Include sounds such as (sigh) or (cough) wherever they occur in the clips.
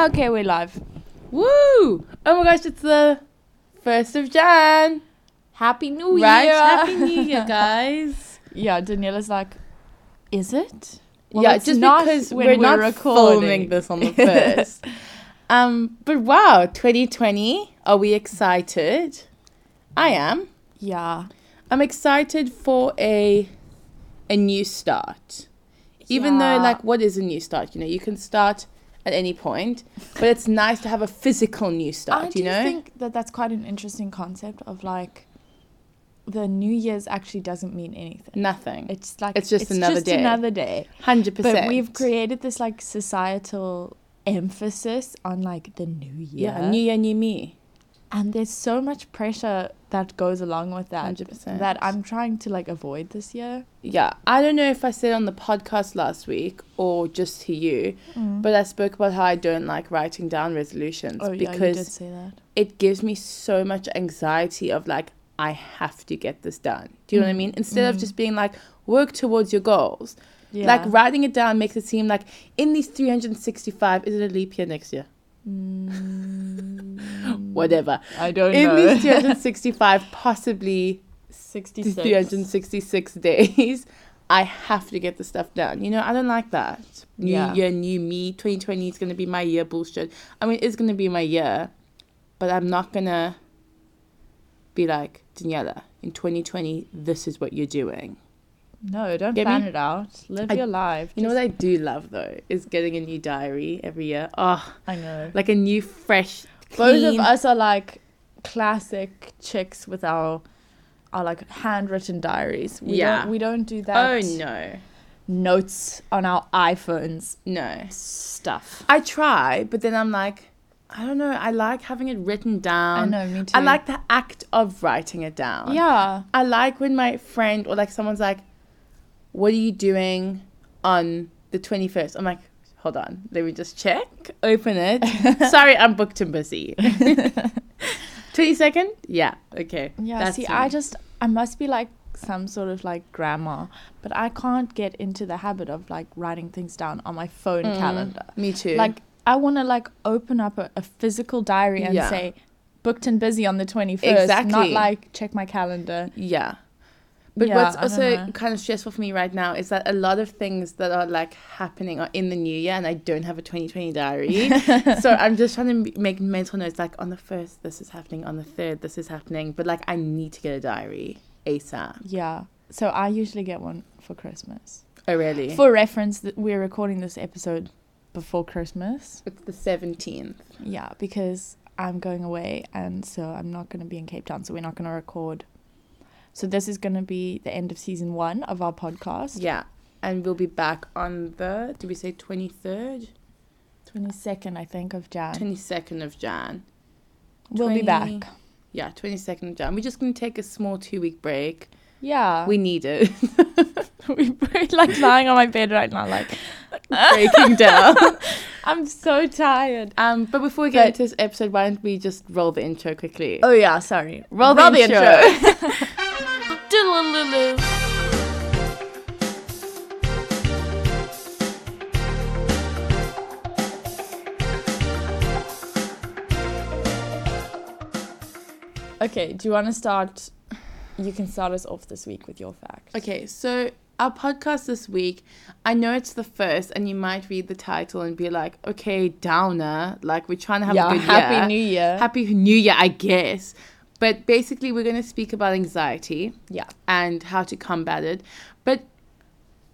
Okay, we're live. Woo! Oh my gosh, it's the first of Jan. Happy New right? Year. (laughs) Happy New Year, guys. yeah, Daniela's like, is it? yeah, it's just not because when we're, not recording. filming this on the (laughs) first. um, but wow, 2020. Are we excited? I am. Yeah. I'm excited for a a new start. Even though, like, what is a new start? You know, you can start at any point, but it's nice to have a physical new I start. do You know, I think that that's quite an interesting concept of like, the New Year's actually doesn't mean anything. nothing. It's like It's just another day. another day. Hundred percent. But we've created this like societal emphasis on like the new year. yeah, new year, new me. and there's so much pressure that goes along with that 100%. that I'm trying to like avoid this year. Yeah, I don't know if I said on the podcast last week or just to you, mm. but I spoke about how I don't like writing down resolutions oh yeah, you did because say that. it gives me so much anxiety of like I have to get this done. Do you know what I mm, mean? Instead of mm. just being like work towards your goals. Yeah. Like writing it down makes it seem like in these 365 is it a leap year next year? Mm. Whatever. I don't In know. (laughs) In these 365 possibly 66. 366 days, (laughs) I have to get the stuff done. You know, I don't like that. New Yeah. year, new me. 2020 is going to be my year bullshit. I mean, it's going to be my year, but I'm not going to be like, Daniela, in 2020, this is what you're doing. No, don't Get plan me? it out. Live I- your life. You know what I do love, though, is getting a new diary every year. Oh, I know. like a new, fresh, Both of us are like classic chicks with our our like handwritten diaries. We Yeah. Don't, we don't do that. Oh, no. Notes on our iPhones No. stuff. I try, but then I'm like, I don't know. I like having it written down. I know, me too. I like the act of writing it down. Yeah. I like when my friend or like someone's like, What are you doing on the 21st? I'm like, Hold on. Let me just check. Open it. (laughs) Sorry, I'm booked and busy. (laughs) 22nd? Yeah. Okay. Yeah, That's see, me. I just I must be like some sort of like grandma, but I can't get into the habit of like writing things down on my phone Mm, calendar. Me too. Like I want to like open up a, a physical diary and Yeah. say booked and busy on the 21st, not like check my calendar. Yeah. But Yeah, what's also kind of stressful for me right now is that a lot of things that are like happening are in the new year and I don't have a 2020 diary. (laughs) so I'm just trying to make mental notes like on the 1st, this is happening, on the 3rd, this is happening. But like I need to get a diary ASAP. Yeah. So I usually get one for Christmas. Oh, really? For reference, th- we're recording this episode before Christmas. it's the 17th. Yeah, because I'm going away and so I'm not going to be in Cape Town, so we're not going to record. So this is going to be the end of season 1 of our podcast. Yeah. And we'll be back on the, did we say 23rd? 22nd, I think, of Jan. 22nd of Jan. we'll be back. Yeah, 22nd of Jan. We're just going to take a small two week break. Yeah. We need it. (laughs) (laughs) we we're like lying on my bed right now like Breaking down. (laughs) I'm so tired. Um, but before we get But- into this episode, why don't we just roll the intro quickly? Oh yeah, sorry. Roll, Roll the, the intro. Okay, do you want to start? You can start us off this week with your fact. Okay, so our podcast this week, I know it's the first, and you might read the title and be like, okay, downer, like we're trying to have yeah, a good (laughs) happy year. New Year. Happy New Year, I guess. But basically, we're going to speak about anxiety yeah. and how to combat it. But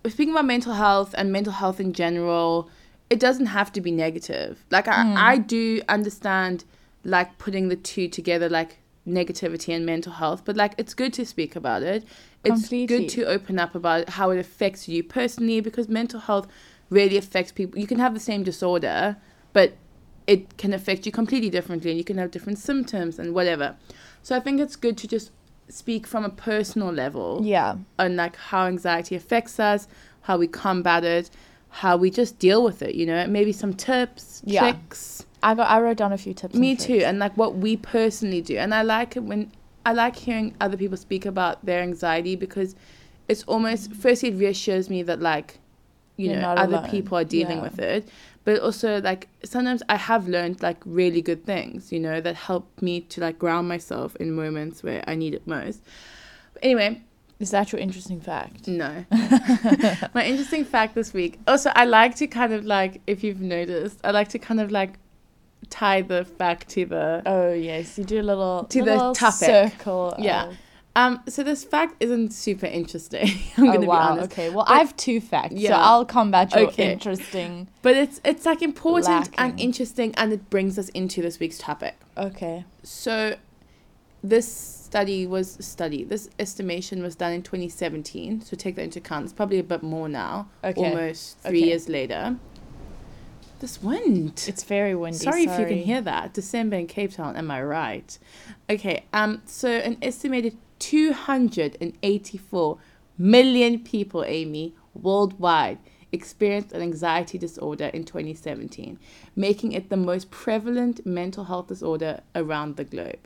speaking about mental health and mental health in general, it doesn't have to be negative. Like I, Hmm. I do understand like putting the two together, like negativity and mental health, but like it's good to speak about it. It's Completely. good to open up about how it affects you personally because mental health really affects people. You can have the same disorder, but it can affect you completely differently and you can have different symptoms and whatever. So I think it's good to just speak from a personal level Yeah. And like how anxiety affects us, how we combat it, how we just deal with it, you know, maybe some tips, Yeah. tricks. I got I wrote down a few tips. Me tricks. too, and like what we personally do. And I like it when I like hearing other people speak about their anxiety because it's almost firstly it reassures me that like you You're know other alone. people are dealing Yeah. with it. But also like sometimes I have learned like really good things, you know, that help me to like ground myself in moments where I need it most. But anyway, Is that your interesting fact? no. (laughs) My interesting fact this week. Also, I like to kind of like, if you've noticed, I like to kind of like tie the fact to the. Oh yes, you do a little To the little topic. circle. Yeah. of- Um. So this fact isn't super interesting. (laughs) I'm oh gonna wow. be honest. Okay. Well, But- I have two facts, so I'll combat your Okay. interesting. (laughs) But it's it's like important Lacking. and interesting, and it brings us into this week's topic. Okay. So, this study was study. This estimation was done in 2017. So take that into account. It's probably a bit more now. Okay. Almost three Okay. years later. This wind. It's very windy. Sorry, if you can hear that. December in Cape Town. Am I right? Okay. Um. So an estimated 284 million people, Amy, worldwide experienced an anxiety disorder in 2017, making it the most prevalent mental health disorder around the globe.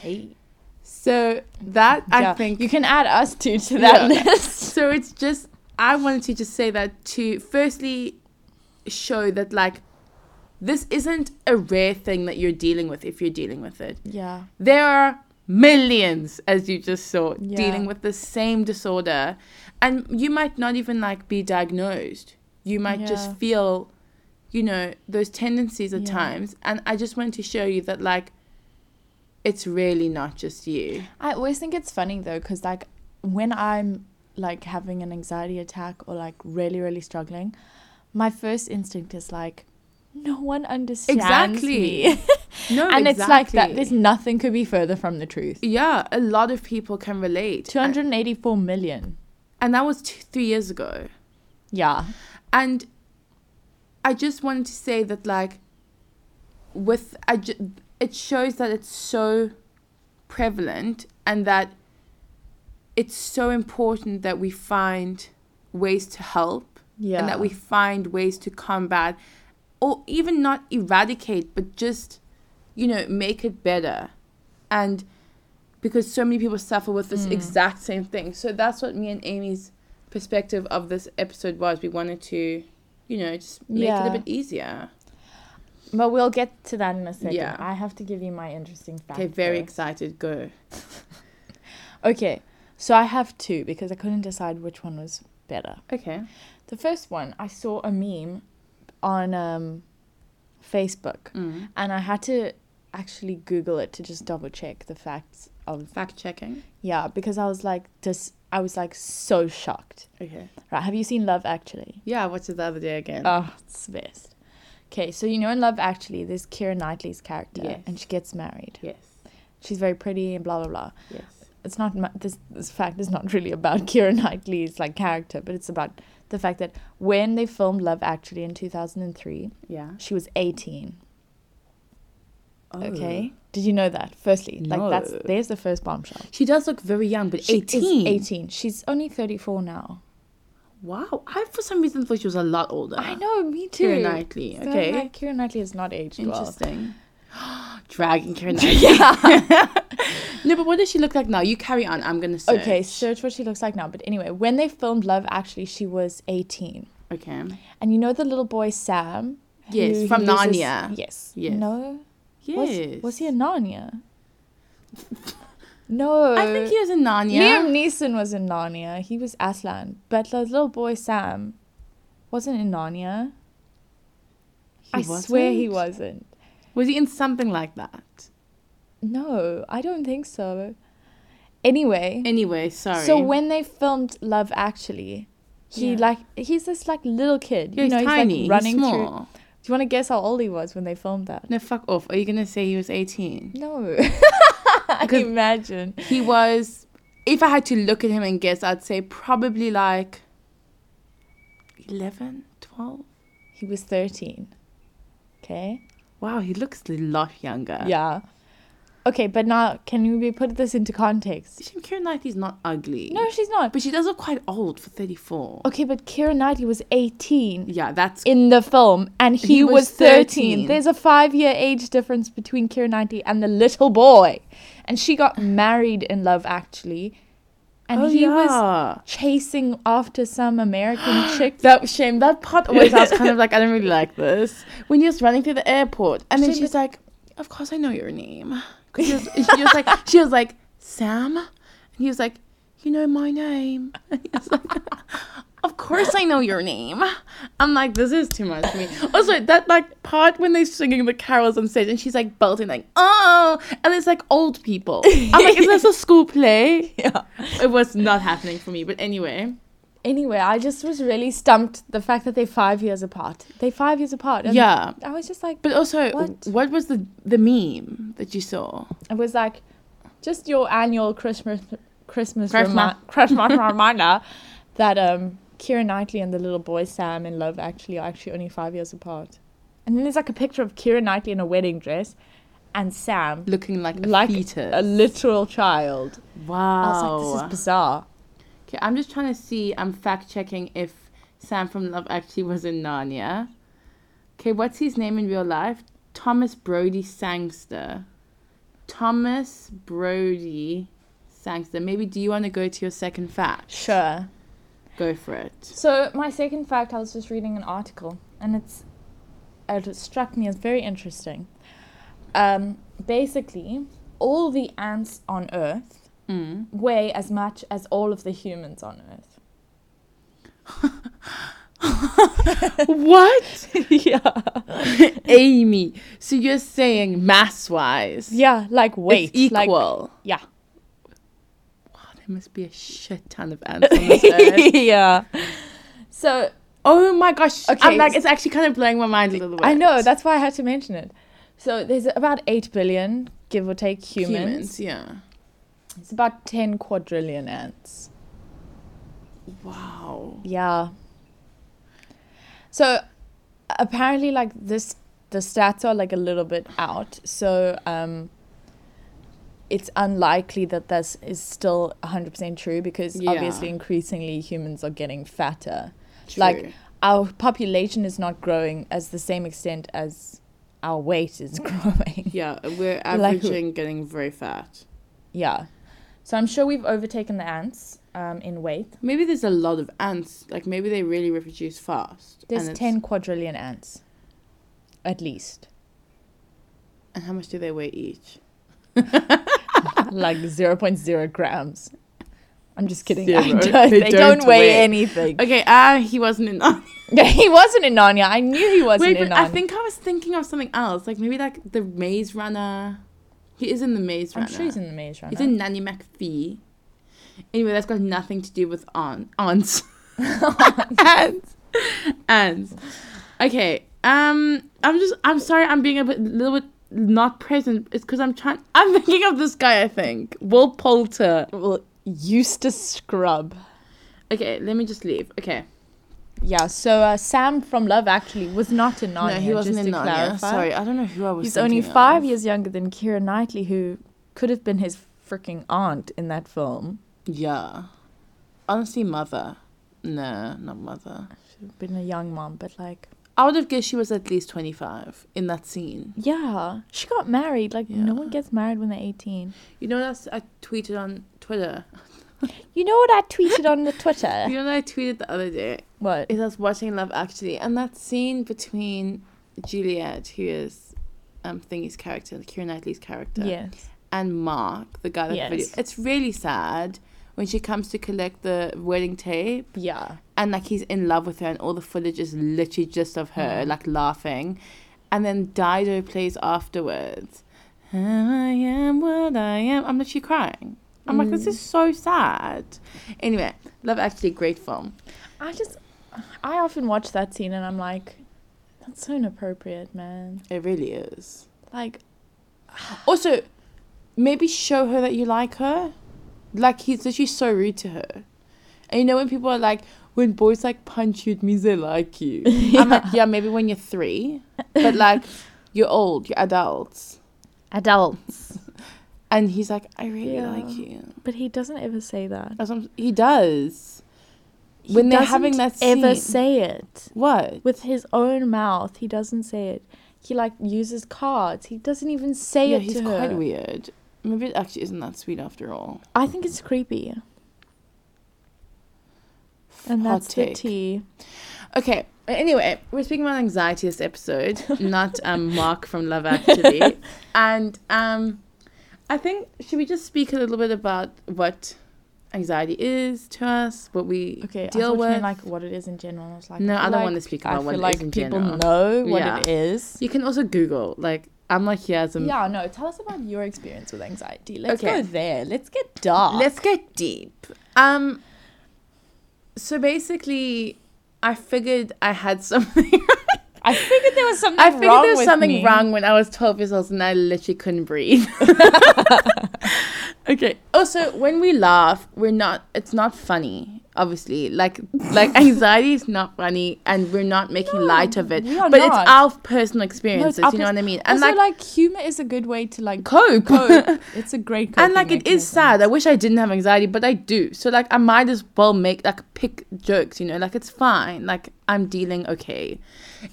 Hey. So that I think you can add us two to that Yeah. list. (laughs) so it's just I wanted to just say that to firstly show that like this isn't a rare thing that you're dealing with if you're dealing with it. Yeah. There are millions, as you just saw, Yeah. dealing with the same disorder. And you might not even like be diagnosed. You might Yeah. just feel, you know, those tendencies at Yeah. times. And I just wanted to show you that like it's really not just you. I always think it's funny though, because like when I'm like having an anxiety attack or like really, really struggling, my first instinct is like, no one understands Exactly. me. No, (laughs) and it's like that. There's nothing could be further from the truth. Yeah, a lot of people can relate. 284 million. And that was two, three years ago. Yeah. And I just wanted to say that, like, with I ju- it shows that it's so prevalent and that it's so important that we find ways to help Yeah. and that we find ways to combat or even not eradicate but just you know make it better and because so many people suffer with this Mm. exact same thing so that's what me and amy's perspective of this episode was we wanted to you know just make it a bit easier But we'll get to that in a second. Yeah. I have to give you my interesting fact. okay very excited go (laughs) Okay. So I have two because I couldn't decide which one was better. okay The first one, I saw a meme on um, Facebook mm. and I had to actually Google it to just double check the facts of fact checking yeah because I was like this I was like so shocked. okay Right? Have you seen Love Actually? yeah I watched it the other day again Oh, it's the best. Okay, so you know in Love Actually, there's Keira Knightley's character, Yes. and she gets married. yes She's very pretty and blah blah blah. yes It's not this this fact is not really about (laughs) Keira Knightley's like character, but it's about the fact that when they filmed Love Actually in 2003, yeah she was 18. Oh. Okay, did you know that? Firstly, like that's there's the first bombshell. she does look very young but She 18 is 18. She's only 34 now. Wow, I for some reason thought she was a lot older. I know, me too. Keira Knightley. So, Okay, like, Keira Knightley has not aged well. Dragging Keira Knightley. no, but what does she look like now? You carry on. I'm gonna search. Okay, search what she looks like now. But anyway, when they filmed Love Actually, she was 18. Okay. And you know the little boy Sam? Yes, from Narnia. Yes. Yes. No? Yes. Was, was he in Narnia? (laughs) no. I think he was in Narnia. Liam Neeson was in Narnia. He was Aslan. But the little boy Sam wasn't in Narnia. He I swear he wasn't? Wasn't. He in something like that? No, I don't think so. Anyway, Anyway, sorry. so when they filmed Love Actually, he Yeah. like he's this like little kid. yeah, you he's know, tiny, he's he's like running through. small. Do you want to guess how old he was when they filmed that? No, fuck off. Are you gonna say he was 18? No. (laughs) Because- Imagine. He was. If I had to look at him and guess, I'd say probably like 11, 12. He was 13. Okay. Wow, he looks a lot younger. Yeah. Okay, but now can we put this into context? Keira Knightley's not ugly. No, she's not. But she does look quite old for 34. Okay, but Keira Knightley was 18 Yeah, that's. in the film and he, He was, was 13. 13. There's a five year age difference between Keira Knightley and the little boy. And she got married in Love Actually and oh, he was chasing after some American (gasps) chick. That shame. That part always I was kind of like I don't really like this. When he was running through the airport, and then Shame she's like, "Of course I know your name." She was, she was like, she was like Sam, and he was like, "You know my name." And (laughs) he was like, "Of course I know your name." I'm like, this is too much for me. Also, that like part when they're singing the carols on stage, and she's like belting like, "Oh," and it's like old people. I'm like, is this a school play? (laughs) Yeah. It was not happening for me. But anyway, Anyway, I just was really stumped the fact that they're five years apart. They're five years apart. yeah. I was just like, But also, What? what, was the the meme that you saw? it was like, just your annual Christmas Christmas Christmas. remi- Christmas (laughs) reminder that um Keira Knightley and the little boy Sam in Love actually are actually only five years apart. And then there's like a picture of Keira Knightley in a wedding dress, and Sam Looking like a like fetus. a literal child. I wow. was like, this is bizarre. okay, I'm just trying to see. I'm fact checking if Sam from Love actually was in Narnia. Okay, what's his name in real life? Thomas Brodie-Sangster. Thomas Brody Sangster. Maybe do you want to go to your second fact? Sure. Go for it. So my second fact, I was just reading an article, and it's it struck me as very interesting. Um, basically, all the ants on Earth Mm. weigh as much as all of the humans on Earth. (laughs) what? (laughs) yeah. (laughs) Amy. So you're saying mass wise? Yeah, like weight. It's Like, equal. yeah. There must be a shit ton of ants on this earth. (laughs) yeah. So Oh my gosh. Okay, I'm like, it's actually kind of blowing my mind a little bit. I know that's why I had to mention it. So there's about eight billion, give or take, humans. humans. Yeah. It's about ten quadrillion ants. Wow. Yeah. So apparently like this the stats are like a little bit out. So um it's unlikely that this is still 100% true because Yeah. obviously increasingly humans are getting fatter. True. Like our population is not growing as the same extent as our weight is (laughs) growing. yeah, we're (laughs) Like averaging getting very fat. yeah. So I'm sure we've overtaken the ants um, in weight. Maybe there's a lot of ants. Like maybe they really reproduce fast. There's and 10 quadrillion ants. At least. And how much do they weigh each? (laughs) like 0.0 grams. I'm just kidding. (laughs) Don't, They they, don't don't, weigh, weigh. anything. Okay, ah, he wasn't in. Narnia. (laughs) He wasn't in Narnia. I knew he wasn't Wait, in but Narnia. I think I was thinking of something else. Like maybe like the Maze Runner. He is in the Maze Runner. I'm sure he's in the Maze Runner. He's in Nanny McPhee. Anyway, that's got nothing to do with aunt aunts. (laughs) ants. Ants. Okay. Um, I'm just. I'm sorry. I'm being a bit, little bit not present. It's because I'm trying. (laughs) I'm thinking of this guy. I think Will Poulter. well, Eustace Scrubb. Okay, let me just leave. Okay. Yeah, so uh, Sam from Love Actually was not in Narnia. no, he wasn't in Narnia. clarify. Sorry, I don't know who I was. He's only five of. years younger than Keira Knightley, who could have been his freaking aunt in that film. Yeah. Honestly, mother. No, not mother. Should have been a young mom, but like, I would have guessed she was at least 25 in that scene. yeah, she got married. Like, no one gets married when they're 18. You know what I tweeted on Twitter? (laughs) You know what I tweeted on the Twitter? (laughs) You know what I tweeted the other day? What? Is I was watching Love Actually, and that scene between Juliet, who is um Thingy's character, Keira Knightley's character, Yes. and Mark, the guy that Yes. video. It's really sad when she comes to collect the wedding tape, Yeah. and like he's in love with her, and all the footage is literally just of her Mm. like laughing, and then Dido plays afterwards. I am what I am. I'm literally crying. I'm like, this Mm. is so sad. Anyway, Love Actually, great film. I just, I often watch that scene and I'm like, that's so inappropriate, man. It really is. Like, (sighs) Also, maybe show her that you like her. Like he's literally so rude to her. And you know when people are like, when boys like punch you, it means they like you. (laughs) I'm like, yeah, maybe when you're three, but like you're old, you're adults. adults. (laughs) And he's like, I really Yeah. like you. But he doesn't ever say that. That's what I'm- he does. He when they're having that ever scene. say it What? with his own mouth. He doesn't say it. He like uses cards. He doesn't even say yeah, it he's to quite weird. Maybe it actually isn't that sweet after all. I think it's creepy. And Hot that's the tea. Okay. Anyway, we're speaking about anxiety this episode, (laughs) not um Mark from Love Actually, (laughs) and um, I think should we just speak a little bit about what anxiety is to us, what we Okay, I deal meant, with. like what it is in general. I was like, No, I feel don't like- wanna speak I about what feel it like is in people general. know what Yeah. it is. you can also Google. Like I'm not here as a Yeah, no. Tell us about your experience with anxiety. Let's Okay. go there. Let's get dark. Let's get deep. Um. So basically, I figured I had something. (laughs) I figured there was something I figured wrong there was something me. wrong when I was 12 years old and I literally couldn't breathe. (laughs) (laughs) okay. Also, when we laugh, we're not. It's not funny. Obviously, like like (laughs) anxiety is not funny, and we're not making No, light of it. but not. it's our personal experiences. our you know pers- what I mean? And also, like, like, humor is a good way to like cope. cope. (laughs) It's a great and like it is sad. I wish I didn't have anxiety, but I do. So like I might as well make like pick jokes, you know, like it's fine. Like I'm dealing okay.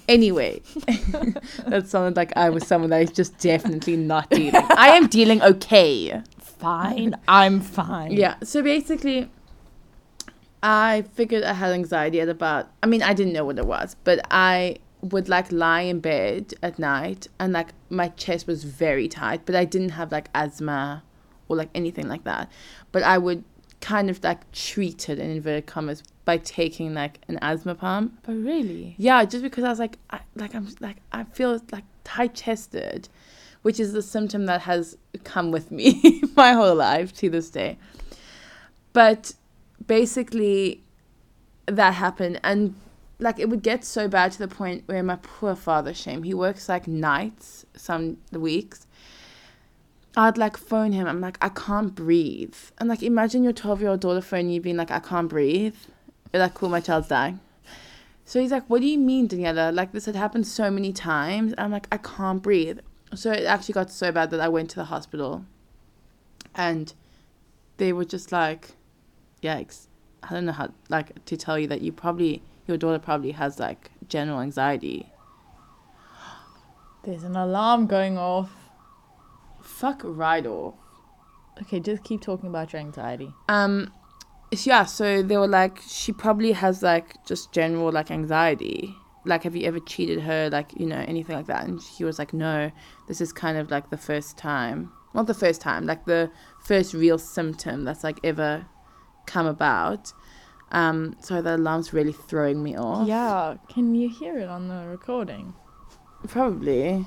Anyway, (laughs) that sounded like I was someone that is just definitely not dealing. I am dealing okay. Fine, (laughs) I'm fine. Yeah. So basically, I figured I had anxiety at about. I mean, I didn't know what it was, but I would like lie in bed at night and like my chest was very tight, but I didn't have like asthma or like anything like that. But I would kind of like treat it in inverted commas by taking like an asthma pump. But really, Yeah, just because I was like, I, like I'm like I feel like tight chested, which is the symptom that has come with me (laughs) my whole life to this day. But basically, that happened, and like it would get so bad to the point where my poor father, shame, he works like nights some weeks. I'd like phone him. I'm like, I can't breathe. And like, imagine your 12 year old daughter phone you being like, I can't breathe. You're like, cool, my child's dying. So he's like, What do you mean, Daniela? Like, this had happened so many times. I'm like, I can't breathe. So it actually got so bad that I went to the hospital and they were just like, Yikes. I don't know how, like, to tell you that you probably, your daughter probably has like general anxiety. (gasps) there's an alarm going off. Fuck right off. Okay, just keep talking about your anxiety. Um, yeah, so they were like, she probably has like just general like anxiety. Like, have you ever cheated her? Like, you know, anything like that? And she was like, no, this is kind of like the first time. Not the first time, like the first real symptom that's like ever come about. Um, so the alarm's really throwing me off. Yeah, can you hear it on the recording? Probably.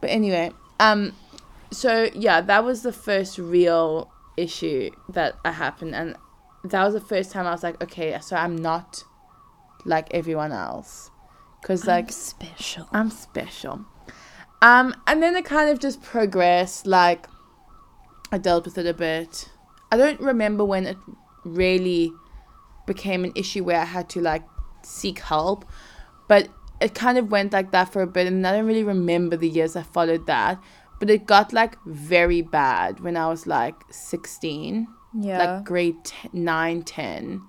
But anyway, um, so yeah, that was the first real issue that uh, happened, and that was the first time I was like, okay, so I'm not like everyone else, because like special. I'm special. Um, and then it kind of just progressed. Like, I dealt with it a bit. I don't remember when it really became an issue where I had to like seek help, but it kind of went like that for a bit, and I don't really remember the years that followed that. But it got like very bad when I was like 16 Yeah. like grade t- 9 10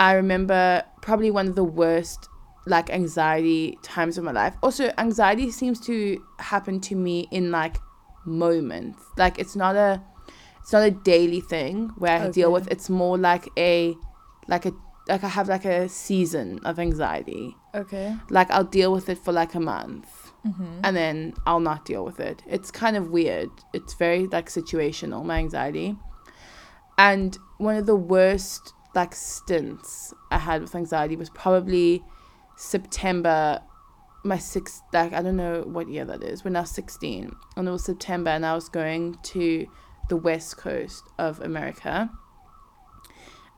i remember probably one of the worst like anxiety times of my life also anxiety seems to happen to me in like moments like it's not a it's not a daily thing where i deal with it's more like a like a like i have like a season of anxiety okay. like i'll deal with it for like a month Mm-hmm. and then I'll not deal with it. It's kind of weird. It's very like situational, my anxiety. And one of the worst like stints I had with anxiety was probably September my sixth like I don't know what year that is, We're now sixteen. And it was September and I was going to the west coast of America.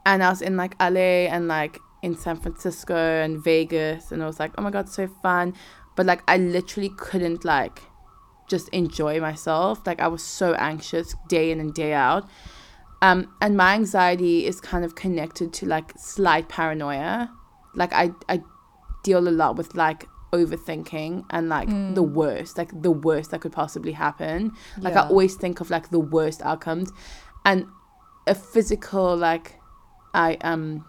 And I was in like LA and like in San Francisco and Vegas and I was like, oh my god, so fun but like I literally couldn't like just enjoy myself. Like I was so anxious day in and day out. Um, and my anxiety is kind of connected to like slight paranoia. Like I I deal a lot with like overthinking and like the worst, like the worst that could possibly happen. Like I always think of like the worst outcomes, and a physical like I um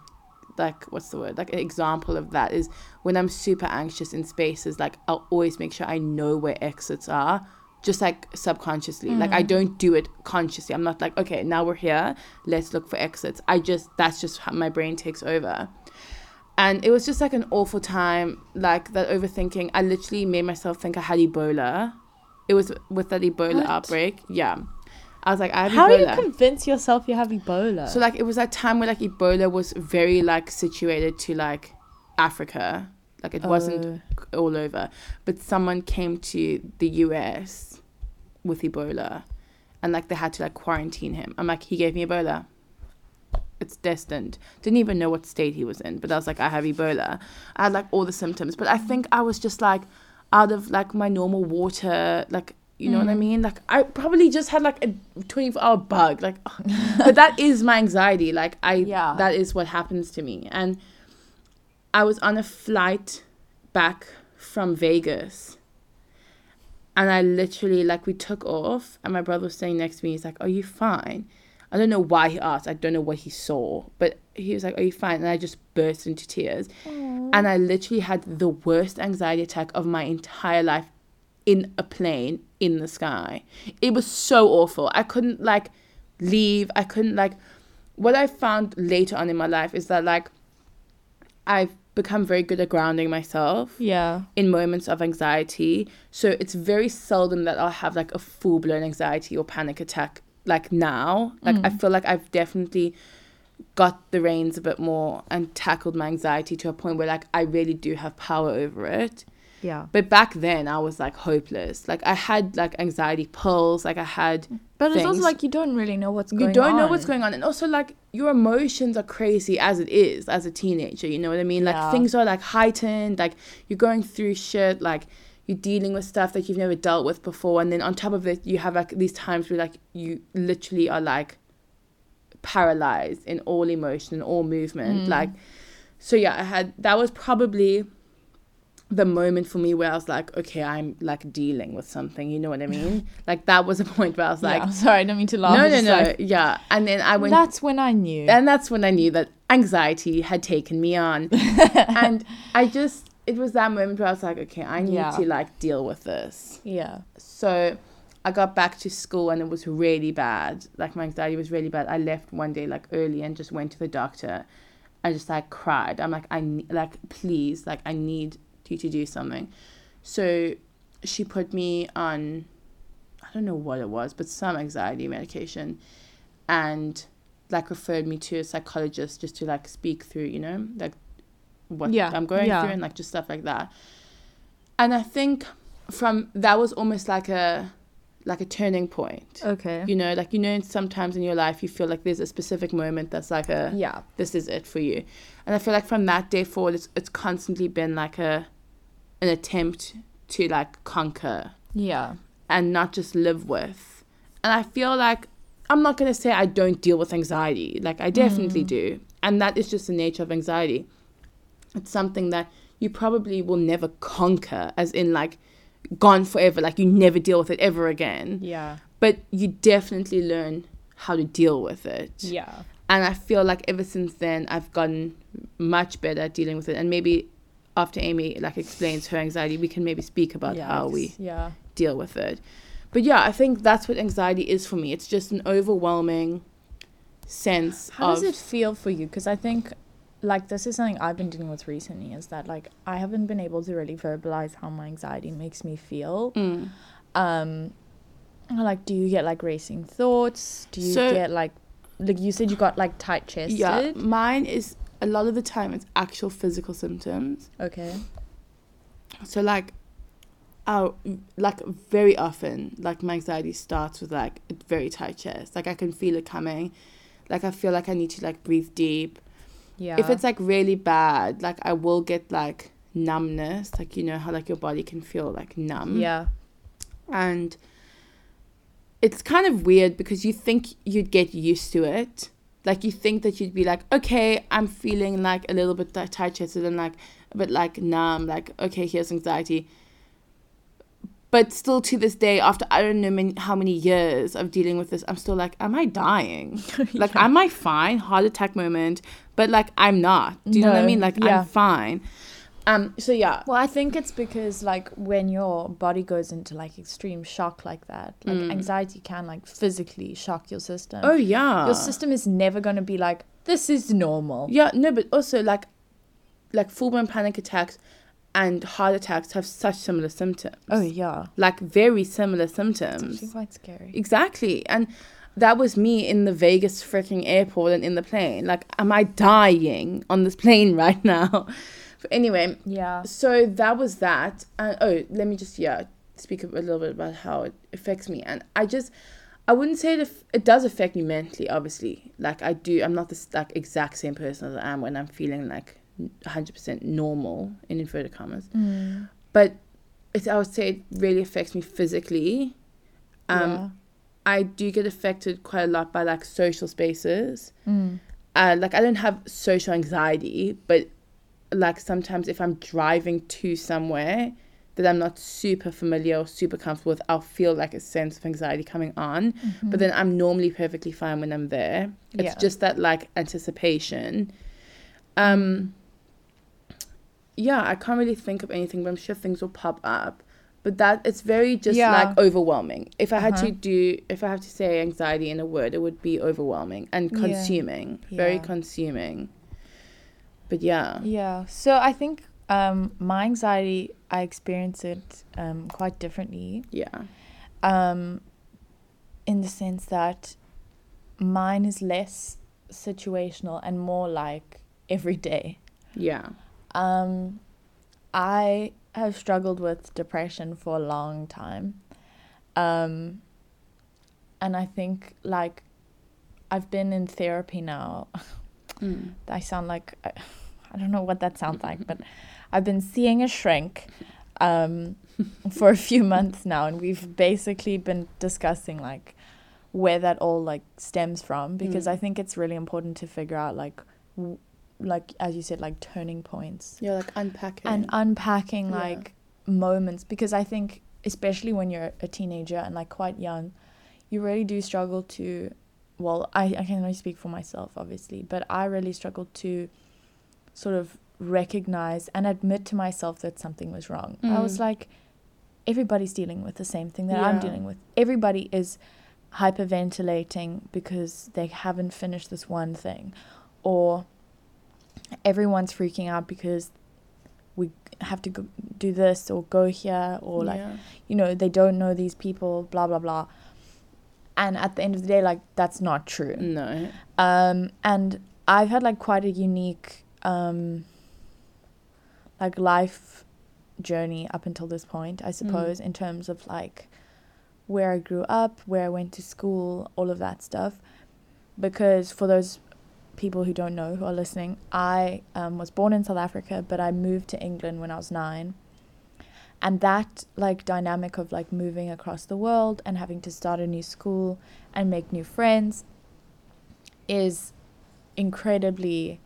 like what's the word like an example of that is when i'm super anxious in spaces like i'll always make sure i know where exits are just like subconsciously. Like I mm. don't do it consciously. I'm not like, okay, now we're here, let's look for exits. I just that's just how my brain takes over. And it was just like an awful time, like that overthinking. I literally made myself think I had Ebola. It was with that Ebola What? outbreak. Yeah. I was like, I have Ebola. How do you Ebola. convince yourself you have Ebola? so like it was that time where like Ebola was very like situated to like Africa. Like it wasn't Oh. all over. But someone came to the US with Ebola and like they had to like quarantine him. I'm like, he gave me Ebola. It's destined. Didn't even know what state he was in, but I was like, I have Ebola. I had like all the symptoms, but I think I was just like out of like my normal water, like you know what I Mm. mean? Like I probably just had like a 24 hour bug. Like, (laughs) but that is my anxiety. Like I, Yeah. that is what happens to me. And I was on a flight back from Vegas. And I literally, like, we took off, and my brother was sitting next to me. He's like, Are you fine? I don't know why he asked. I don't know what he saw, but he was like, Are you fine? And I just burst into tears. And I literally had the worst anxiety attack of my entire life in a plane in the sky. It was so awful. I couldn't, like, leave. I couldn't, like, what I found later on in my life is that, like, I've become very good at grounding myself yeah. in moments of anxiety. So it's very seldom that I'll have like a full blown anxiety or panic attack like now. Like I mm. feel like I've definitely got the reins a bit more and tackled my anxiety to a point where like I really do have power over it. Yeah. But back then I was like hopeless. Like I had like anxiety pills, like I had mm. But it's also like you don't really know what's going on. you don't know what's going on and also like your emotions are crazy as it is as a teenager you know what i mean like Yeah. things are like heightened like you're going through shit like you're dealing with stuff that you've never dealt with before and then on top of it you have like these times where like you literally are like paralyzed in all emotion and all movement Mm. like so yeah i had that was probably the moment for me where i was like okay i'm like dealing with something you know what i mean (laughs) like that was a point where i was like yeah. Sorry, I don't mean to laugh. no, no, no. like- yeah. And then I went, that's when I knew. and that's when I knew that anxiety had taken me on. (laughs) and I just, it was that moment where I was like, okay, I need Yeah. to like deal with this. yeah. So I got back to school and it was really bad. Like my anxiety was really bad. I left one day like early and just went to the doctor. I just like cried. I'm like, I like, please, like, I need you to do something. So she put me on, I don't know what it was, but some anxiety medication and like referred me to a psychologist just to like speak through, you know, like what Yeah, I'm going yeah. through and like just stuff like that. And I think from that was almost like a like a turning point. Okay. You know, like you know sometimes in your life you feel like there's a specific moment that's like a yeah. this is it for you. And I feel like from that day forward it's it's constantly been like a an attempt to like conquer Yeah. and not just live with. And I feel like I'm not going to say I don't deal with anxiety. Like I definitely mm. do. And that is just the nature of anxiety. It's something that you probably will never conquer as in like gone forever like you never deal with it ever again. Yeah. But you definitely learn how to deal with it. Yeah. And I feel like ever since then I've gotten much better at dealing with it and maybe after Amy like explains her anxiety we can maybe speak about how we Yeah. deal with it. But yeah, I think that's what anxiety is for me. It's just an overwhelming sense How of does it feel for you? Because I think, like, this is something I've been dealing with recently. Is that like I haven't been able to really verbalize how my anxiety makes me feel. Mm. Um, like, do you get like racing thoughts? Do you So- get like, like you said, you got like tight chested? Yeah, mine is a lot of the time it's actual physical symptoms. Okay. So like, oh, like very often, like my anxiety starts with like a very tight chest. Like I can feel it coming. Like I feel like I need to like breathe deep. Yeah. If it's like really bad, like I will get like numbness. Like you know how like your body can feel like numb. yeah. and it's kind of weird because you think you'd get used to it like you think that you'd be like okay i'm feeling like a little bit tight chested and like a bit like numb like okay here's anxiety. But still to this day after i don't know many, how many years of dealing with this i'm still like am i dying? (laughs) Like am i fine? Heart attack moment but like i'm not. Do you know what i mean? Like yeah. i'm fine Um. So yeah. Well, I think it's because like when your body goes into like extreme shock like that, like Mm. anxiety can like physically shock your system. Oh yeah. Your system is never going to be like this is normal. Yeah. No, but also like, like full blown panic attacks, and heart attacks have such similar symptoms. Oh yeah. Like very similar It's symptoms. actually quite scary. Exactly. And that was me in the Vegas freaking airport and in the plane. Like, am I dying on this plane (laughs) right now? Anyway, Yeah. so that was that. And oh, let me just, yeah, speak a little bit about how it affects me. And I just, I wouldn't say it, it does affect me mentally, obviously. Like, I do, I'm not this, like, exact same person as I am when I'm feeling, like, 100% normal, in inverted commas Mm. but it, I would say it really affects me physically. Um, yeah. I do get affected quite a lot by like social spaces. Mm. Uh, like I don't have social anxiety, but like sometimes if I'm driving to somewhere that I'm not super familiar or super comfortable with, I'll feel like a sense of anxiety coming on. But then I'm normally perfectly fine when I'm there. It's Yeah. just that like anticipation. Um yeah, I can't really think of anything, but I'm sure things will pop up. But that it's very just Yeah. like overwhelming. If I had to Uh-huh. do if I have to say anxiety in a word, it would be overwhelming and Yeah. consuming. Very Yeah. consuming. But yeah. Yeah. So I think um, my anxiety, I experience it um, quite differently. Yeah. Um, in the sense that mine is less situational and more like every day. Yeah. Um, I have struggled with depression for a long time. Um, and I think like I've been in therapy now. (laughs) Mm. I sound like I, I don't know what that sounds like, but I've been seeing a shrink um, (laughs) for a few months now, and we've basically been discussing like where that all like stems from because Mm. I think it's really important to figure out like w- like as you said like turning points Yeah, like unpacking. and unpacking Yeah. like moments because I think especially when you're a teenager and like quite young, you really do struggle to well, I, I can only speak for myself obviously, but I really struggled to sort of recognize and admit to myself that something was wrong. I was Mm. like everybody's dealing with the same thing that I'm dealing with. Everybody is hyperventilating because they haven't finished this one thing or everyone's freaking out because we have to go, do this or go here or like yeah. you know they don't know these people blah blah blah and at the end of the day like that's not true. No. um and i've had like quite a unique um like life journey up until this point i suppose in terms of like where i grew up where i went to school all of that stuff. Because for those people who don't know who are listening i um, was born in south africa but i moved to england when i was nine and that like dynamic of like moving across the world and having to start a new school and make new friends is incredibly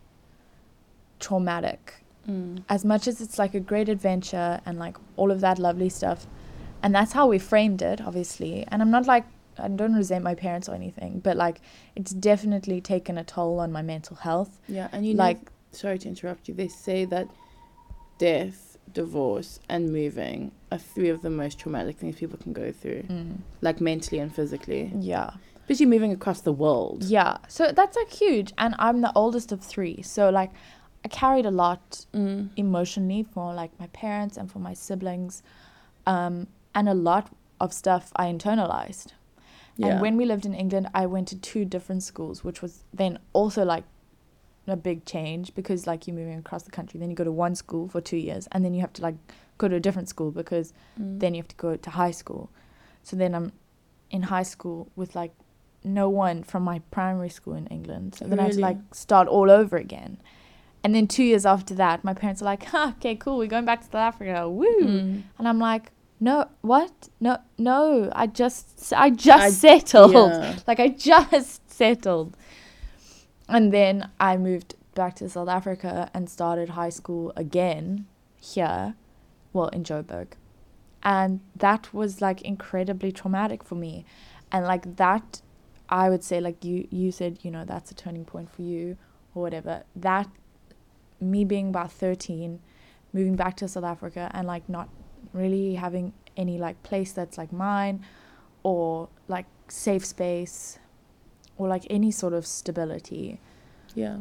traumatic Mm. as much as it's like a great adventure and like all of that lovely stuff and that's how we framed it obviously and i'm not like i don't resent my parents or anything but like it's definitely taken a toll on my mental health Yeah, and you like like. Sorry to interrupt you. They say that death, divorce, and moving are three of the most traumatic things people can go through, mm, like mentally and physically. yeah Especially moving across the world. yeah so that's like huge and i'm the oldest of three so like i carried a lot Mm. emotionally for like my parents and for my siblings um, and a lot of stuff i internalized Yeah. and when we lived in england i went to two different schools which was then also like a big change because like you're moving across the country then you go to one school for two years and then you have to like go to a different school because Mm. then you have to go to high school. So then i'm in high school with like no one from my primary school in england. So then i had to like start all over again. And then two years after that my parents are like (laughs) huh, okay cool we're going back to south africa woo! Mm. and i'm like no what? No no i just i just I- settled. Yeah. (laughs) like i just (laughs) settled and then i moved back to south africa and started high school again here well in joburg. And that was like incredibly traumatic for me. And like that i would say like you you said you know that's a turning point for you or whatever. That me being about 13 moving back to South Africa and like not really having any like place that's like mine or like safe space or like any sort of stability Yeah.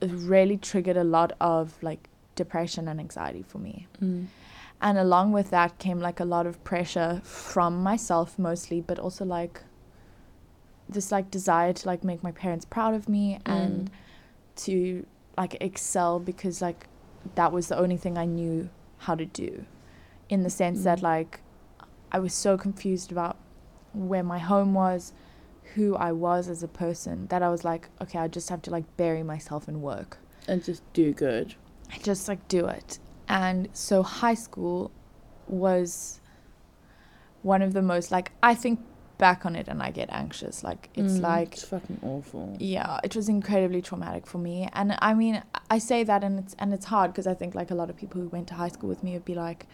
it really triggered a lot of like depression and anxiety for me. Mm. And along with that came like a lot of pressure from myself mostly, but also like this like desire to like make my parents proud of me and to like excel because like that was the only thing I knew how to do. In the sense that Mm. like I was so confused about where my home was, who I was as a person, that I was like, okay, I just have to like bury myself in work. And just do good. Just like do it. And so high school was one of the most like I think back on it and I get anxious. Like it's Mm, like it's fucking awful. yeah it was incredibly traumatic for me and i mean i say that and it's and it's hard because i think like a lot of people who went to high school with me would be like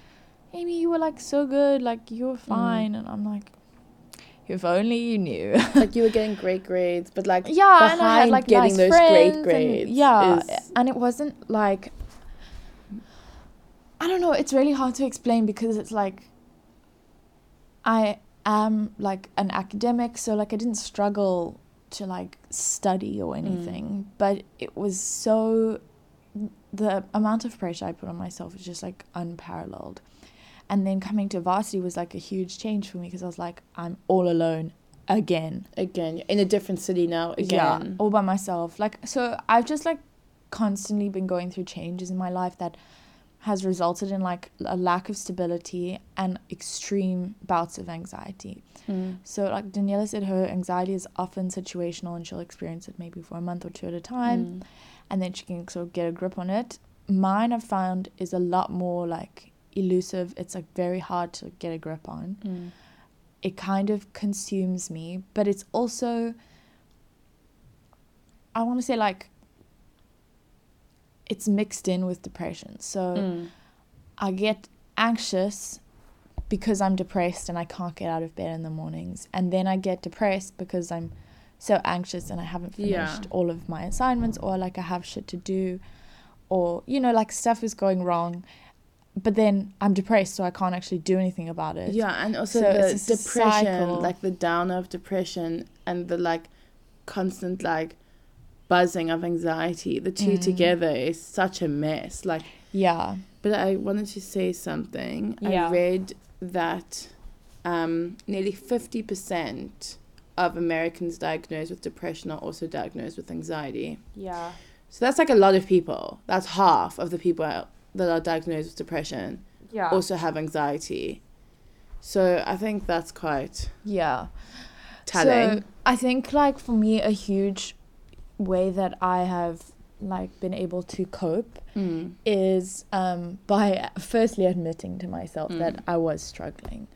amy you were like so good like you were fine and i'm like if only you knew. Like you were (laughs) getting great grades, but like yeah and i had behind like getting nice those friends great and- grades yeah is- and it wasn't like i don't know it's really hard to explain because it's like i am like an academic so like i didn't struggle to like study or mm. anything but it was so the amount of pressure i put on myself was just like unparalleled and then coming to varsity was like a huge change for me because i was like i'm all alone again again in a different city now yeah, again. all by myself. Like so I've just like constantly been going through changes in my life that has resulted in like a lack of stability and extreme bouts of anxiety. Mm. So like Daniela said her anxiety is often situational and she'll experience it maybe for a month or two at a time Mm. and then she can sort of get a grip on it. Mine I've found is a lot more like elusive. It's like very hard to get a grip on Mm. it kind of consumes me, but it's also I want to say like it's mixed in with depression. So Mm. I get anxious because I'm depressed and I can't get out of bed in the mornings. And then I get depressed because I'm so anxious and I haven't finished Yeah. all of my assignments or like I have shit to do or you know like stuff is going wrong. But then I'm depressed so I can't actually do anything about it. Yeah, and also So the depression, cycle. like the downer of depression and the like constant like buzzing of anxiety. The two Mm. together is such a mess. Like Yeah. But I wanted to say something. Yeah. I read that um, nearly 50% of Americans diagnosed with depression are also diagnosed with anxiety. Yeah. So that's like a lot of people. That's half of the people out- that are diagnosed with depression Yeah. also have anxiety. So I think that's quite yeah. telling. So I think like for me a huge way that I have like been able to cope Mm. is um by firstly admitting to myself Mm. that I was struggling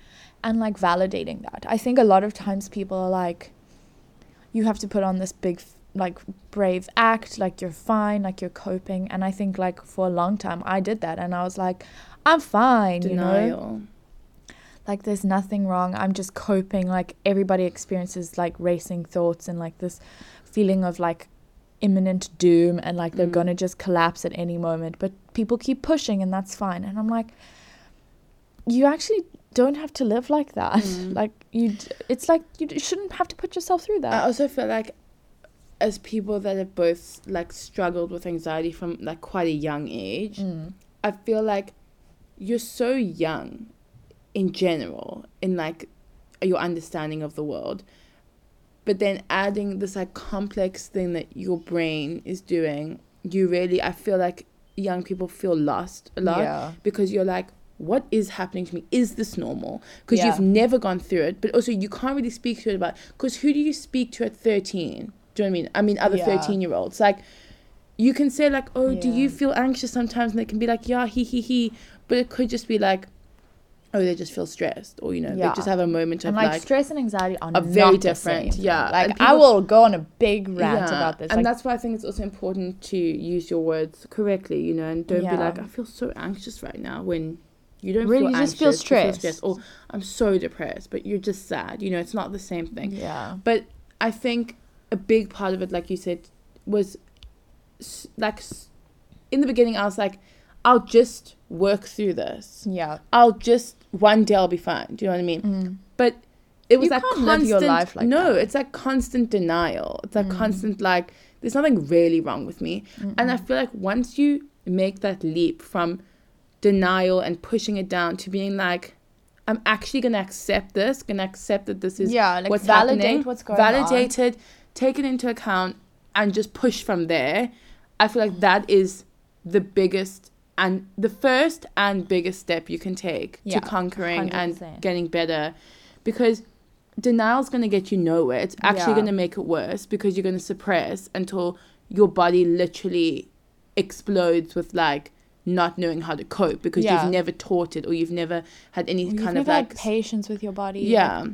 and like validating that. I think a lot of times people are like you have to put on this big like brave act like you're fine like you're coping. And I think like for a long time I did that. And I was like I'm fine you know? Like there's nothing wrong. I'm just coping. Like everybody experiences like racing thoughts and like this feeling of like imminent doom and like they're Mm. gonna just collapse at any moment. But people keep pushing and that's fine. And i'm like you actually don't have to live like that. Mm. (laughs) like you d- it's like you shouldn't have to put yourself through that. I also feel like as people that have both like struggled with anxiety from like quite a young age, Mm. I feel like you're so young in general in like your understanding of the world. But then adding this like complex thing that your brain is doing, you really I feel like young people feel lost a lot yeah because you're like what is happening to me is this normal because Yeah. you've never gone through it but also you can't really speak to it about because who do you speak to at 13 do you know what i mean? I mean other Yeah. 13 year olds like you can say like oh do you feel anxious sometimes? And they can be like yeah he he he. But it could just be like oh they just feel stressed or you know Yeah. they just have a moment of and like, like, stress and anxiety are, are very different, same. yeah. like And i will go on a big rant Yeah, about this and like, that's why i think it's also important to use your words correctly you know and don't be like i feel so anxious right now when you don't Really, feel you just feel anxious, you stressed. or i'm so depressed but you're just sad you know it's not the same thing. Yeah. But i think a big part of it like you said was like in the beginning i was like I'll just work through this. Yeah. I'll just one day I'll be fine. Do you know what I mean? Mm. But it was You like constant. live your life like no, that. it's like constant denial. It's like Mm. constant like there's nothing really wrong with me. And I feel like once you make that leap from denial and pushing it down to being like, I'm actually gonna accept this, gonna accept that this is yeah, like what's validate happening, what's going validate it, take it into account, and just push from there. I feel like that is the biggest and the first and biggest step you can take Yeah, to conquering and 100%. getting better, because denial is gonna get you nowhere. It's actually Yeah. gonna make it worse because you're gonna suppress until your body literally explodes with like not knowing how to cope because Yeah. you've never taught it or you've never had any. You've kind of like had patience with your body. yeah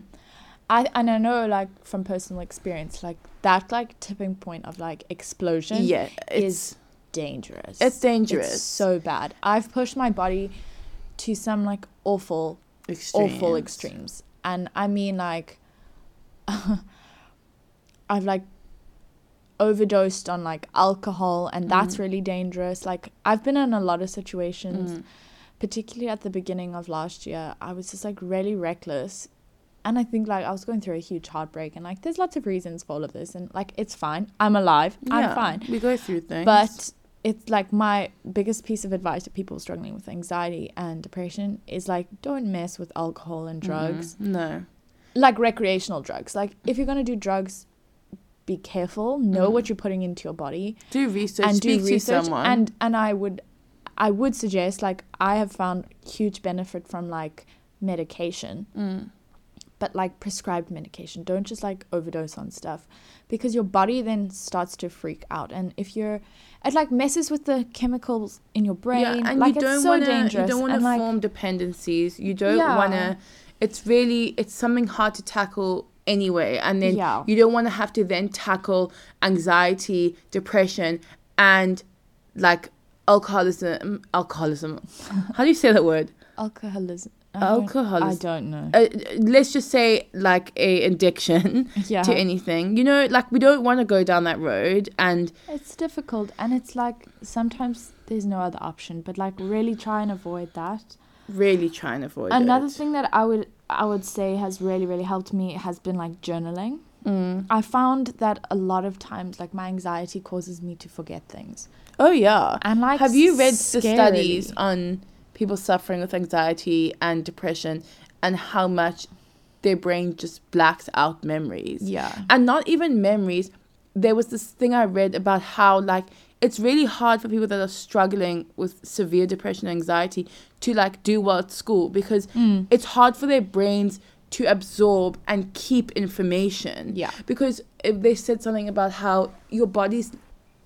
I and I know like from personal experience, like that like tipping point of like explosion yeah is dangerous. it's dangerous It's so bad. I've pushed my body to some like awful, awful Extremes. extremes. And I mean like (laughs) I've like overdosed on like alcohol and that's Mhm. really dangerous. Like I've been in a lot of situations, Mm. particularly at the beginning of last year. I was just like really reckless. And I think like I was going through a huge heartbreak and like there's lots of reasons for all of this and like it's fine. I'm alive. Yeah, I'm fine. We go through things. But it's like my biggest piece of advice to people struggling with anxiety and depression is like don't mess with alcohol and drugs. Mhm. No. Like recreational drugs. Like if you're gonna do drugs, be careful. Know Mhm. what you're putting into your body Do research. and do to research. And and I would I would suggest like I have found huge benefit from like medication Mm. But like prescribed medication. Don't just like overdose on stuff because your body then starts to freak out. And if you're, it like messes with the chemicals in your brain. yeah, and like you don't it's so wanna, dangerous. You don't want to like, form dependencies. You don't Yeah. want to. It's really it's something hard to tackle anyway, and then Yeah. you don't want to have to then tackle anxiety, depression, and like alcoholism. Alcoholism. How do you say that word? alcoholism. I don't- I don't know. Uh, let's just say like a addiction (laughs) yeah. to anything. You know, like we don't want to go down that road, and It's difficult. And it's like sometimes there's no other option, but like really try and avoid that. really try and avoid Another it. thing that I would I would say has really really helped me has been like journaling. Mm. I found that a lot of times like my anxiety causes me to forget things. Oh yeah. And like Have you read the studies on people suffering with anxiety and depression and how much their brain just blacks out memories? Yeah. And not even memories. There was this thing I read about how like it's really hard for people that are struggling with severe depression and anxiety to like do well at school because Mm. it's hard for their brains to absorb and keep information Yeah. because if they said something about how your body's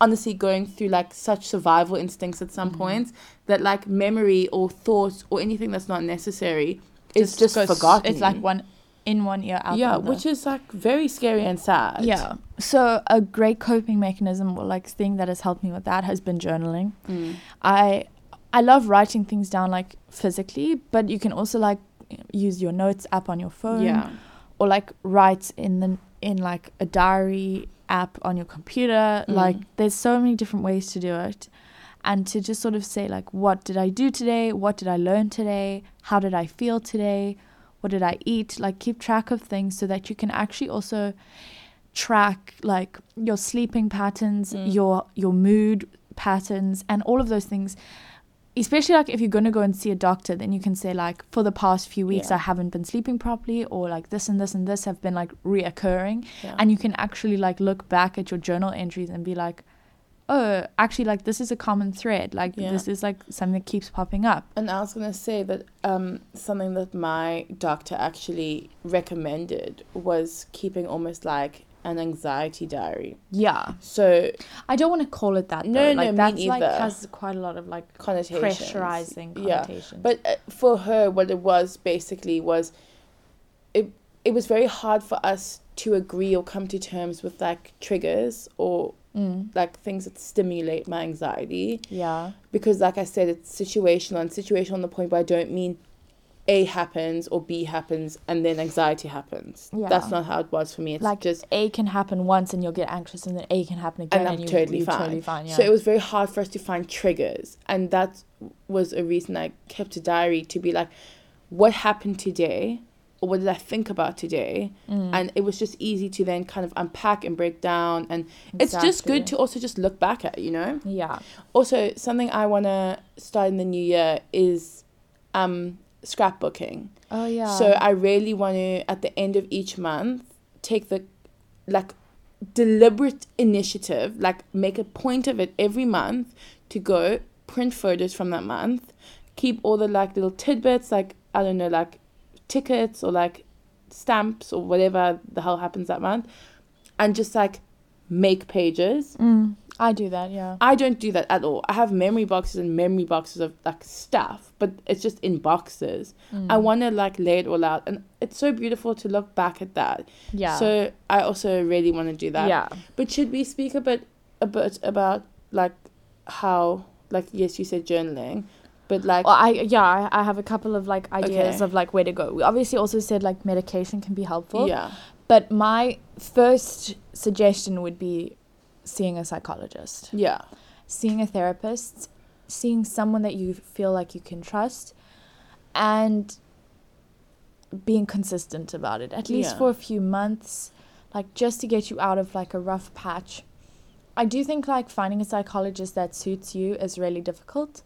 honestly going through like such survival instincts at some Mhm. points that like memory or thoughts or anything that's not necessary is just, goes- forgotten. It's like one in one ear out. yeah, which is like very scary and sad. yeah. So a great coping mechanism or like thing that has helped me with that has been journaling. Mm. I I love writing things down like physically, but you can also like use your notes app on your phone Yeah. or like write in the in like a diary app on your computer. Mm. Like there's so many different ways to do it. And to just sort of say like what did I do today? What did I learn today? How did I feel today? What did I eat? Like keep track of things so that you can actually also track like your sleeping patterns, Mm. your your mood patterns and all of those things especially like if you're going to go and see a doctor then you can say like for the past few weeks Yeah. i haven't been sleeping properly or like this and this and this have been like reoccurring yeah. and you can actually like look back at your journal entries and be like oh actually like this is a common thread like Yeah. this is like something that keeps popping up And I was gonna say that um, something that my doctor actually recommended was keeping almost like an anxiety diary. yeah So i don't want to call it that No, though. no, like me that's like has quite a lot of like connotations. pressurizing Yeah. But uh, for her, what it was basically was, it it was very hard for us to agree or come to terms with like triggers or mm, like things that stimulate my anxiety yeah because like I said, it's situational and situational on the point where I don't mean A happens or B happens and then anxiety happens. Yeah. That's not how it was for me. It's like just A can happen once and you'll get anxious, and then A can happen again, and and, you, totally you're fine. totally fine. Yeah. So it was very hard for us to find triggers, and that was a reason I kept a diary to be like, what happened today, or what did I think about today, Mm. and it was just easy to then kind of unpack and break down, and it's just good to also just look back at, you know. yeah. Also, something I want to start in the new year is um, scrapbooking. Oh yeah. So I really want to, at the end of each month, take the like deliberate initiative, like make a point of it every month to go print photos from that month, keep all the like little tidbits, like I don't know, like tickets or like stamps or whatever the hell happens that month, and just like make pages. Mm, I do that. Yeah. I don't do that at all. I have memory boxes and memory boxes of like stuff, but it's just in boxes. Mm. I want to like lay it all out, and it's so beautiful to look back at that. Yeah. So I also really want to do that. yeah. But should we speak a bit, a bit about like how, like yes, you said journaling, but like Well, I yeah, I, I have a couple of like ideas Okay. of like where to go. We obviously also said like medication can be helpful. yeah, But my first suggestion would be seeing a psychologist, yeah, seeing a therapist, seeing someone that you feel like you can trust, and being consistent about it, at least Yeah. for a few months, like just to get you out of like a rough patch. I do think like finding a psychologist that suits you is really difficult.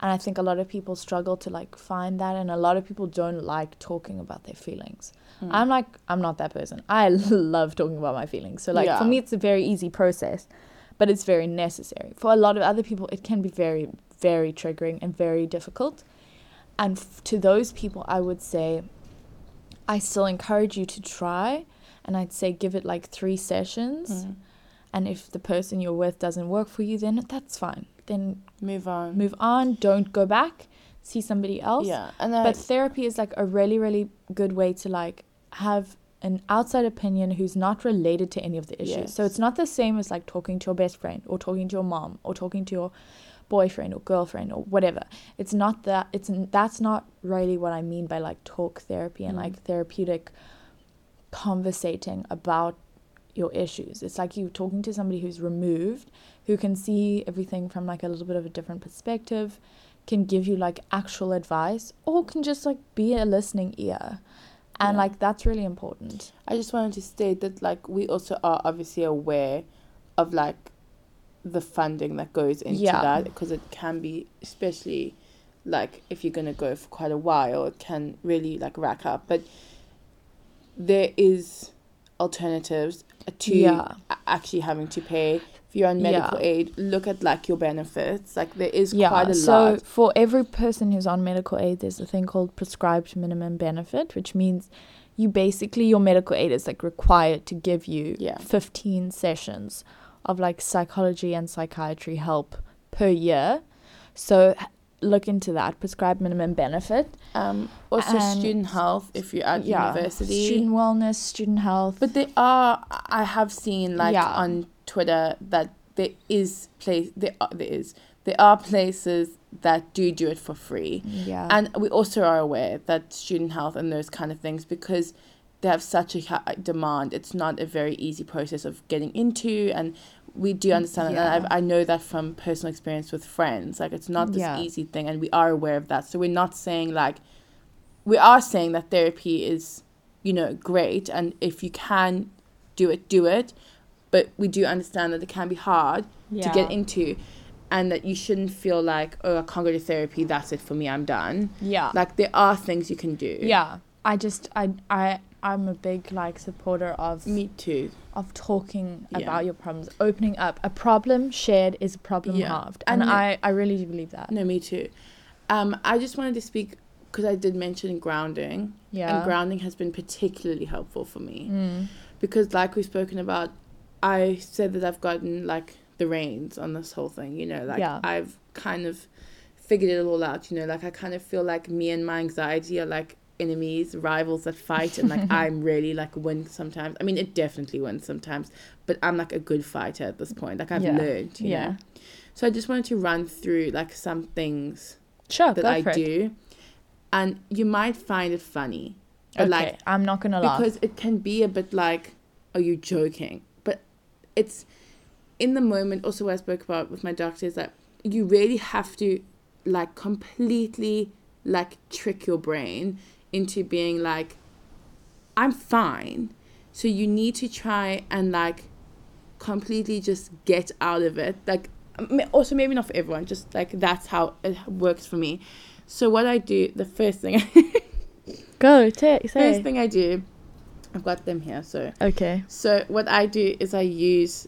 And I think a lot of people struggle to like find that and a lot of people don't like talking about their feelings. Mm. I'm like I'm not that person. I (laughs) love talking about my feelings. So like Yeah. for me it's a very easy process, but it's very necessary. For a lot of other people it can be very very triggering and very difficult. And f- to those people I would say I still encourage you to try and I'd say give it like 3 sessions Mm. And if the person you're with doesn't work for you then that's fine. Then move on. move on, don't go back, see somebody else. Yeah, and But therapy is like a really, really good way to like have an outside opinion who's not related to any of the issues. So it's not the same as like talking to your best friend or talking to your mom or talking to your boyfriend or girlfriend or whatever. It's not that it's that's not really what I mean by like talk therapy and Mm. like therapeutic conversating about your issues. It's like you talking to somebody who's removed, who can see everything from like a little bit of a different perspective, can give you like actual advice, or can just like be a listening ear. And Yeah. like that's really important. I just wanted to state that like we also are obviously aware of like the funding that goes into Yeah. that because it can be especially like if you're going to go for quite a while it can really like rack up but there is alternatives to Yeah. actually having to pay if you're on medical Yeah. aid look at like your benefits like there is Yeah. quite a so lot So for every person who's on medical aid, there's a thing called prescribed minimum benefit, which means you basically your medical aid is like required to give you Yeah. 15 sessions of like psychology and psychiatry help per year. So look into that prescribed minimum benefit. um also and- student health if you're at university student wellness, student health. But there are, I have seen like Yeah. on Twitter that there is place there are, there is there are places that do do it for free, yeah. and we also are aware that student health and those kind of things because they have such a high demand. It's not a very easy process of getting into, and we do understand that. Yeah. And I, I know that from personal experience with friends. Like it's not this Yeah. easy thing, and we are aware of that. So we're not saying like we are saying that therapy is you know great, and if you can do it, do it. But we do understand that it can be hard to get into, and that you shouldn't feel like oh I can't go to therapy. That's it for me. I'm done. Yeah. Like there are things you can do. yeah. I just I I I'm a big like supporter of Me too. of talking Yeah. about your problems, opening up. A problem shared is a problem Yeah. halved, and And I I really do believe that. No, me too. Um, I just wanted to speak because I did mention grounding, Yeah. and grounding has been particularly helpful for me Mm. because, like we've spoken about, I said that I've gotten like the reins on this whole thing. You know, like Yeah. I've kind of figured it all out. You know, like I kind of feel like me and my anxiety are like enemies, rivals that fight, and like (laughs) I'm really like win sometimes. I mean, it definitely wins sometimes, but I'm like a good fighter at this point. Like I've Yeah. learned. You Yeah. Know? So I just wanted to run through like some things Sure, that I it. do. and you might find it funny. But okay, like I'm not gonna laugh. because it can be a bit like, are you joking? But it's in the moment. Also, what I spoke about with my doctor is that you really have to like completely like trick your brain into being like, I'm fine. So you need to try and like completely just get out of it. Like also maybe not for everyone, just like that's how it works for me. So what I do, the first thing, (laughs) Go, take, first thing I do, I've got them here. So Okay. so what I do is I use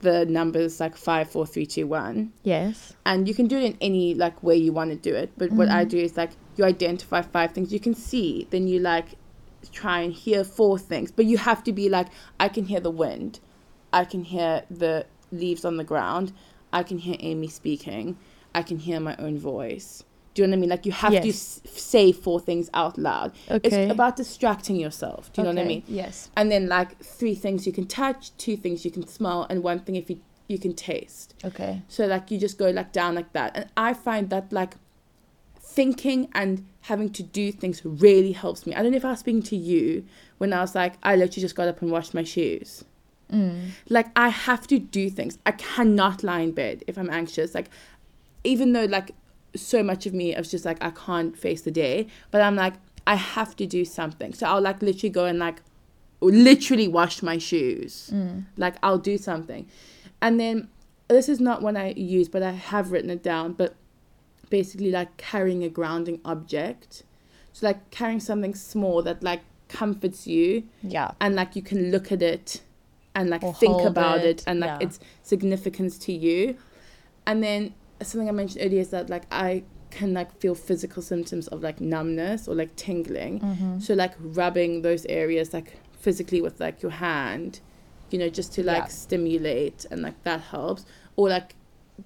the numbers like five, four, three, two, one, Yes. and you can do it in any like way you want to do it. But what I Mhm. do is like you identify five things you can see, then you like try and hear four things, but you have to be like I can hear the wind, I can hear the leaves on the ground, I can hear Amy speaking, I can hear my own voice. Do you know what I mean? Like you have to s- say four things out loud. Okay. It's about distracting yourself. Do you know what I mean? Yes. and then like three things you can touch, two things you can smell, and one thing if you you can taste. Okay. So like you just go like down like that, and I find that like thinking and having to do things really helps me. I don't know if I was speaking to you when I was like I literally just got up and washed my shoes. Mm. Like I have to do things. I cannot lie in bed if I'm anxious. Like even though like so much of me is just like I can't face the day, but I'm like I have to do something. So I'll like literally go and like literally wash my shoes. Mm. Like I'll do something. And then this is not one I use, but I have written it down, but basically like carrying a grounding object. So like carrying something small that like comforts you Yeah. and like you can look at it and like Or think about it, it, and like yeah. its significance to you. And then something I mentioned earlier is that like I can like feel physical symptoms of like numbness or like tingling. Mm-hmm. So like rubbing those areas like physically with like your hand, you know, just to like Yeah. stimulate and like that helps. Or like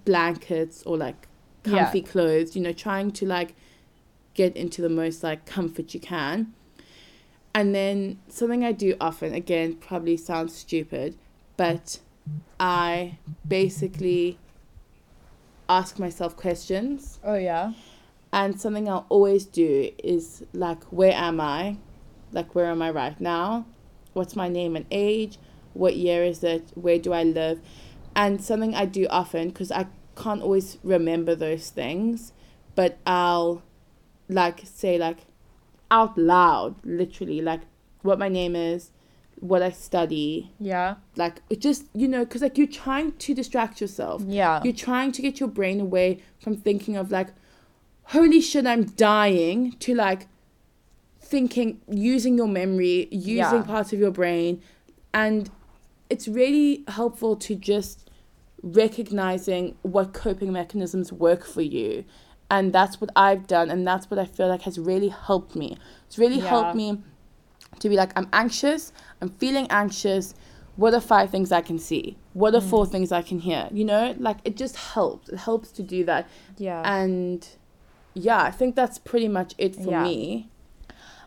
blankets or like Yeah. comfy clothes, you know, trying to like get into the most like comfort you can. And then something I do often, again, probably sounds stupid, but I basically ask myself questions. Oh yeah. And something I'll always do is like, where am I? Like, where am I right now? What's my name and age? What year is it? Where do I live? And something I do often, because I can't always remember those things, but I'll like say, like, out loud, literally, like, what my name is, what I study, Yeah. like, it just, you know, because like you're trying to distract yourself Yeah. you're trying to get your brain away from thinking of like holy shit i'm dying to like thinking using your memory using Yeah. parts of your brain and it's really helpful to just recognizing what coping mechanisms work for you and that's what i've done and that's what i feel like has really helped me it's really Yeah. helped me to be like i'm anxious i'm feeling anxious what are five things i can see what are mm. four things i can hear you know like it just helps it helps to do that Yeah. and yeah i think that's pretty much it for Yeah. me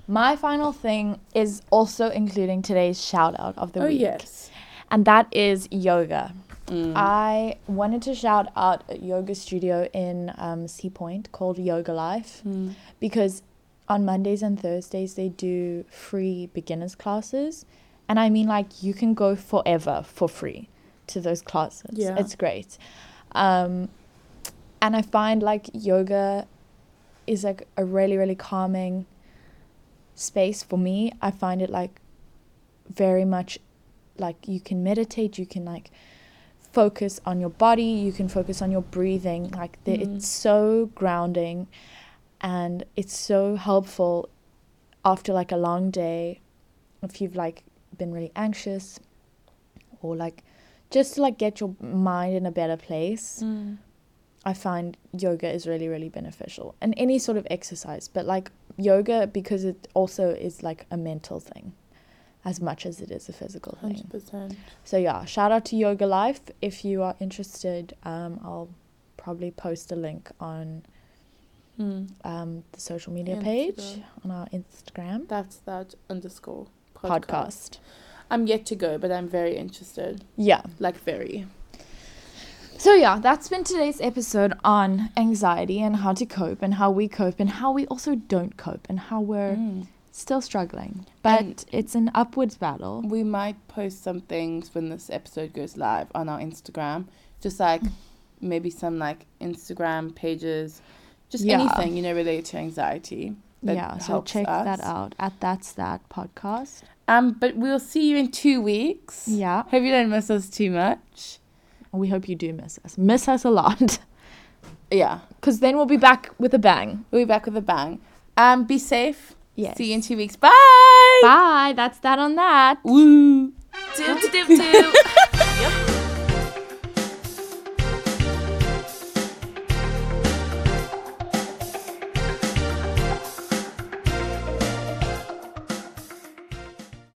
My final thing is also including today's shout out of the oh week. yes And that is yoga. Mm. I wanted to shout out a yoga studio in um, Sea Point called Yoga Life Mm. because on Mondays and Thursdays they do free beginners classes. And I mean, like, you can go forever for free to those classes. Yeah. It's great. Um, and I find like yoga is like a really, really calming space for me. I find it like very much like you can meditate, you can like focus on your body, you can focus on your breathing. Like the, Mhm. it's so grounding and it's so helpful after like a long day if you've like been really anxious or like just to like get your mind in a better place. Mm. I find yoga is really, really beneficial and any sort of exercise, but like yoga because it also is like a mental thing as much as it is a physical thing. 100% So yeah, shout out to Yoga Life. If you are interested, um, I'll probably post a link on mm. um, the social media page on our Instagram that's that underscore podcast. i'm yet to go but i'm very interested Yeah. like very So yeah, that's been today's episode on anxiety and how to cope and how we cope and how we also don't cope and how we're Mm. Still struggling. But And- it's an upwards battle. We might post some things when this episode goes live on our Instagram. Just like (laughs) maybe some like Instagram pages, just Yeah. anything, you know, related to anxiety. yeah, so check that out at That's That podcast. Um, but we'll see you in two weeks. Yeah. Hope you don't miss us too much. We hope you do miss us. Miss us a lot. Yeah. (laughs) Because then we'll be back with a bang. We'll be back with a bang. Um, be safe. Yes. See you in two weeks. Bye. Bye. That's that on that. Woo. Yep. (laughs)